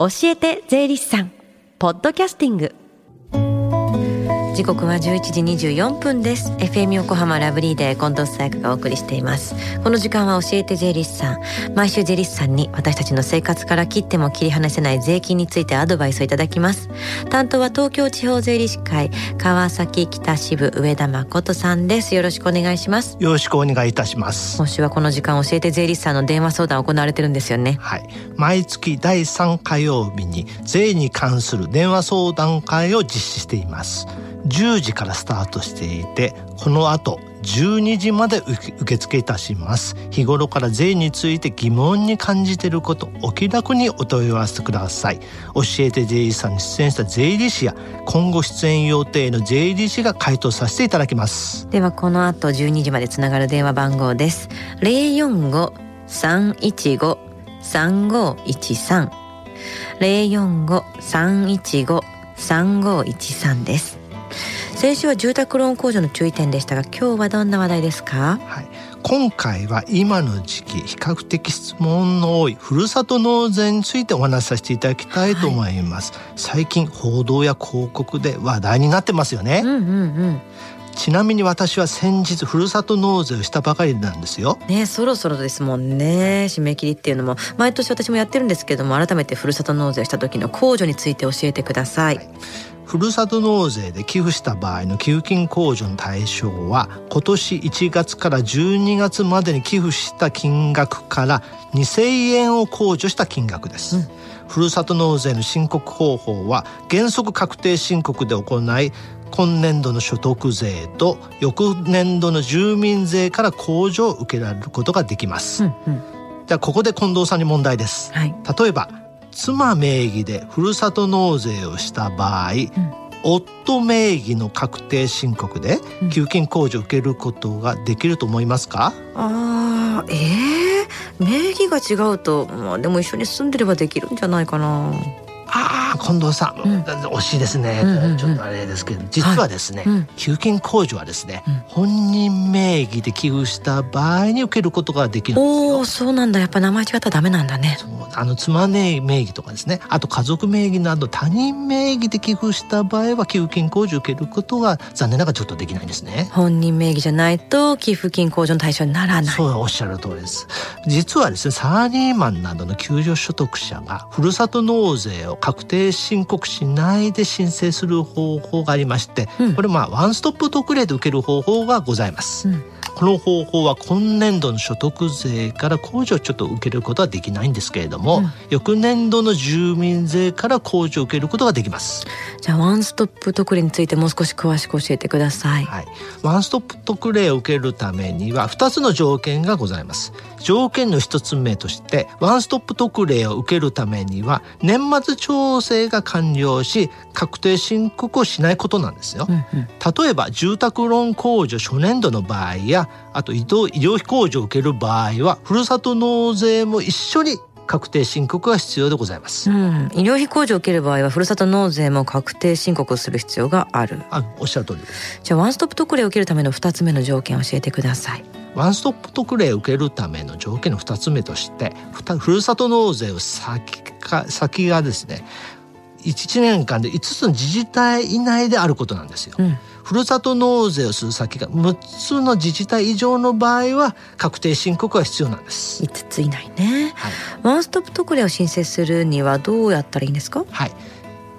教えて税理士さん。ポッドキャスティング。時刻は11時24分です。FM 横浜ラブリーで近藤紗友がお送りしています。この時間は教えて税理士さん。毎週税理士さんに私たちの生活から切っても切り離せない税金についてアドバイスをいただきます。担当は東京地方税理士会川崎北支部上田誠さんです。よろしくお願いします。よろしくお願いいたします。今週はこの時間教えて税理士さんの電話相談行われてるんですよね。はい。毎月第3火曜日に税に関する電話相談会を実施しています10時からスタートしていてこの後12時まで受付いたします。日頃から税について疑問に感じていることお気楽にお問い合わせください。教えて税理士さんに出演した税理士や今後出演予定の税理士が回答させていただきます。ではこの後12時までつながる電話番号です。045-315-3513 045-315-3513です。先週は住宅ローン控除の注意点でしたが今日はどんな話題ですか？はい。今回は今の時期比較的質問の多いふるさと納税についてお話しさせていただきたいと思います、はい、最近報道や広告で話題になってますよね、うんうんうん。ちなみに私は先日ふるさと納税をしたばかりなんですよ。ねそろそろですもんね。締め切りっていうのも。毎年私もやってるんですけども改めてふるさと納税した時の控除について教えてください、はいふるさと納税で寄付した場合の寄付金控除の対象は今年1月から12月までに寄付した金額から2000円を控除した金額です、うん、ふるさと納税の申告方法は原則確定申告で行い今年度の所得税と翌年度の住民税から控除を受けられることができます、うんうん、じゃあここで近藤さんに問題です、はい、例えば妻名義でふるさと納税をした場合、うん、夫名義の確定申告で給付金控除を受けることができると思いますか、うん、あええー、名義が違うと、まあ、でも一緒に住んでればできるんじゃないかな。近藤さん、うん、惜しいですね、ちょっとあれですけど実はですね、はい、給付金控除はですね、うん、本人名義で寄付した場合に受けることができるんですよ。おそうなんだ。やっぱ名前違ったらダメなんだね。あの妻名義とかですね。あと家族名義など他人名義で寄付した場合は寄付金控除を受けることが残念ながらちょっとできないんですね。本人名義じゃないと寄付金控除の対象にならない。そうおっしゃる通りです。実はですねサラリーマンなどの給与所得者がふるさと納税を確定申告しないで申請する方法がありまして、うん、これまあワンストップ特例で受ける方法がございます、うんこの方法は今年度の所得税から控除をちょっと受けることはできないんですけれども、うん、翌年度の住民税から控除を受けることができます。じゃあワンストップ特例についてもう少し詳しく教えてください、はい、ワンストップ特例を受けるためには2つの条件がございます。条件の1つ目としてワンストップ特例を受けるためには年末調整が完了し確定申告をしないことなんですよ、うんうん、例えば住宅ローン控除初年度の場合やあと医療費控除を受ける場合はふるさと納税も一緒に確定申告が必要でございます、うん、医療費控除を受ける場合はふるさと納税も確定申告をする必要がある。あおっしゃる通りです。じゃあワンストップ特例を受けるための2つ目の条件を教えてください。ワンストップ特例を受けるための条件の2つ目としてふるさと納税を先か先がですね1年間で5つの自治体以内であることなんですよ。うんふるさと納税をする先が6つの自治体以上の場合は確定申告が必要なんです。5つ以内ね、はい、ワンストップ特例を申請するにはどうやったらいいんですか？はい。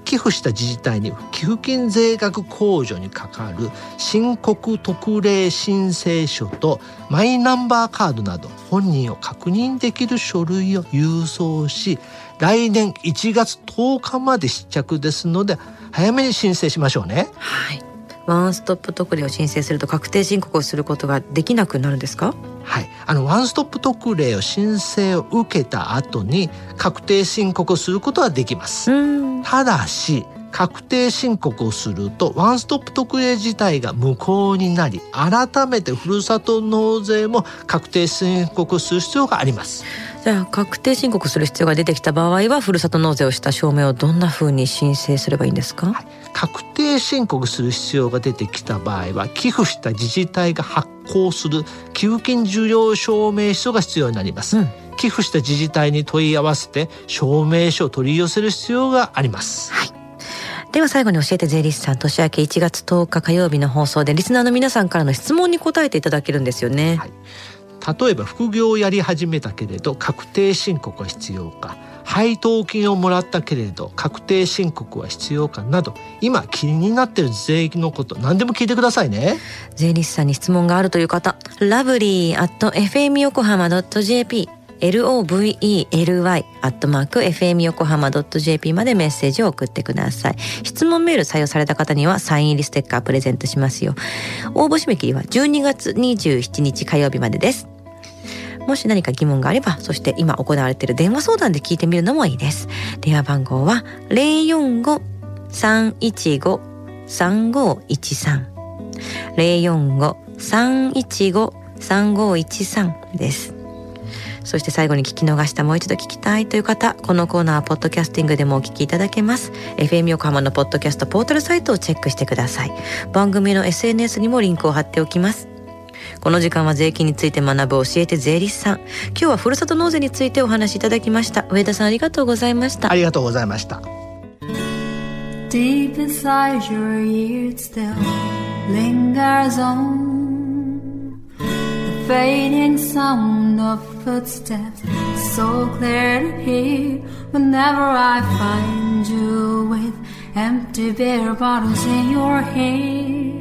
寄付した自治体に寄付金税額控除にかかる申告特例申請書とマイナンバーカードなど本人を確認できる書類を郵送し来年1月10日まで試着ですので早めに申請しましょうね。はいワンストップ特例を申請すると確定申告をすることができなくなるんですか？はい、あのワンストップ特例を申請を受けた後に確定申告をすることはできます。ただし確定申告をするとワンストップ特例自体が無効になり改めてふるさと納税も確定申告する必要があります。じゃあ確定申告する必要が出てきた場合はふるさと納税をした証明をどんなふうに申請すればいいんですか、はい、確定申告する必要が出てきた場合は寄付した自治体が発行する寄付金受領証明書が必要になります、うん。寄付した自治体に問い合わせて証明書を取り寄せる必要があります。はい。では最後に教えて税理士さん年明け1月10日火曜日の放送でリスナーの皆さんからの質問に答えていただけるんですよね、はい、例えば副業をやり始めたけれど確定申告は必要か配当金をもらったけれど確定申告は必要かなど今気になっている税金のこと何でも聞いてくださいね税理士さんに質問があるという方ラブリー at fm 横浜 .jp lovely アットマーク fm 横浜 .jp までメッセージを送ってください。質問メール採用された方にはサイン入りステッカープレゼントしますよ。応募締め切りは12月27日火曜日までです。もし何か疑問があれば、そして今行われている電話相談で聞いてみるのもいいです。電話番号は045-315-3513 045-315-3513です。そして最後に聞き逃したもう一度聞きたいという方、このコーナーはポッドキャスティングでもお聞きいただけます。FM 横浜のポッドキャストポータルサイトをチェックしてください。番組の SNS にもリンクを貼っておきます。この時間は税金について学ぶ教えて税理士さん。今日はふるさと納税についてお話しいただきました。上田さんありがとうございました。ありがとうございました。Deep inside your ears still lingers on fading sound of footsteps so clear to hear whenever I find you with empty beer bottles in your hand.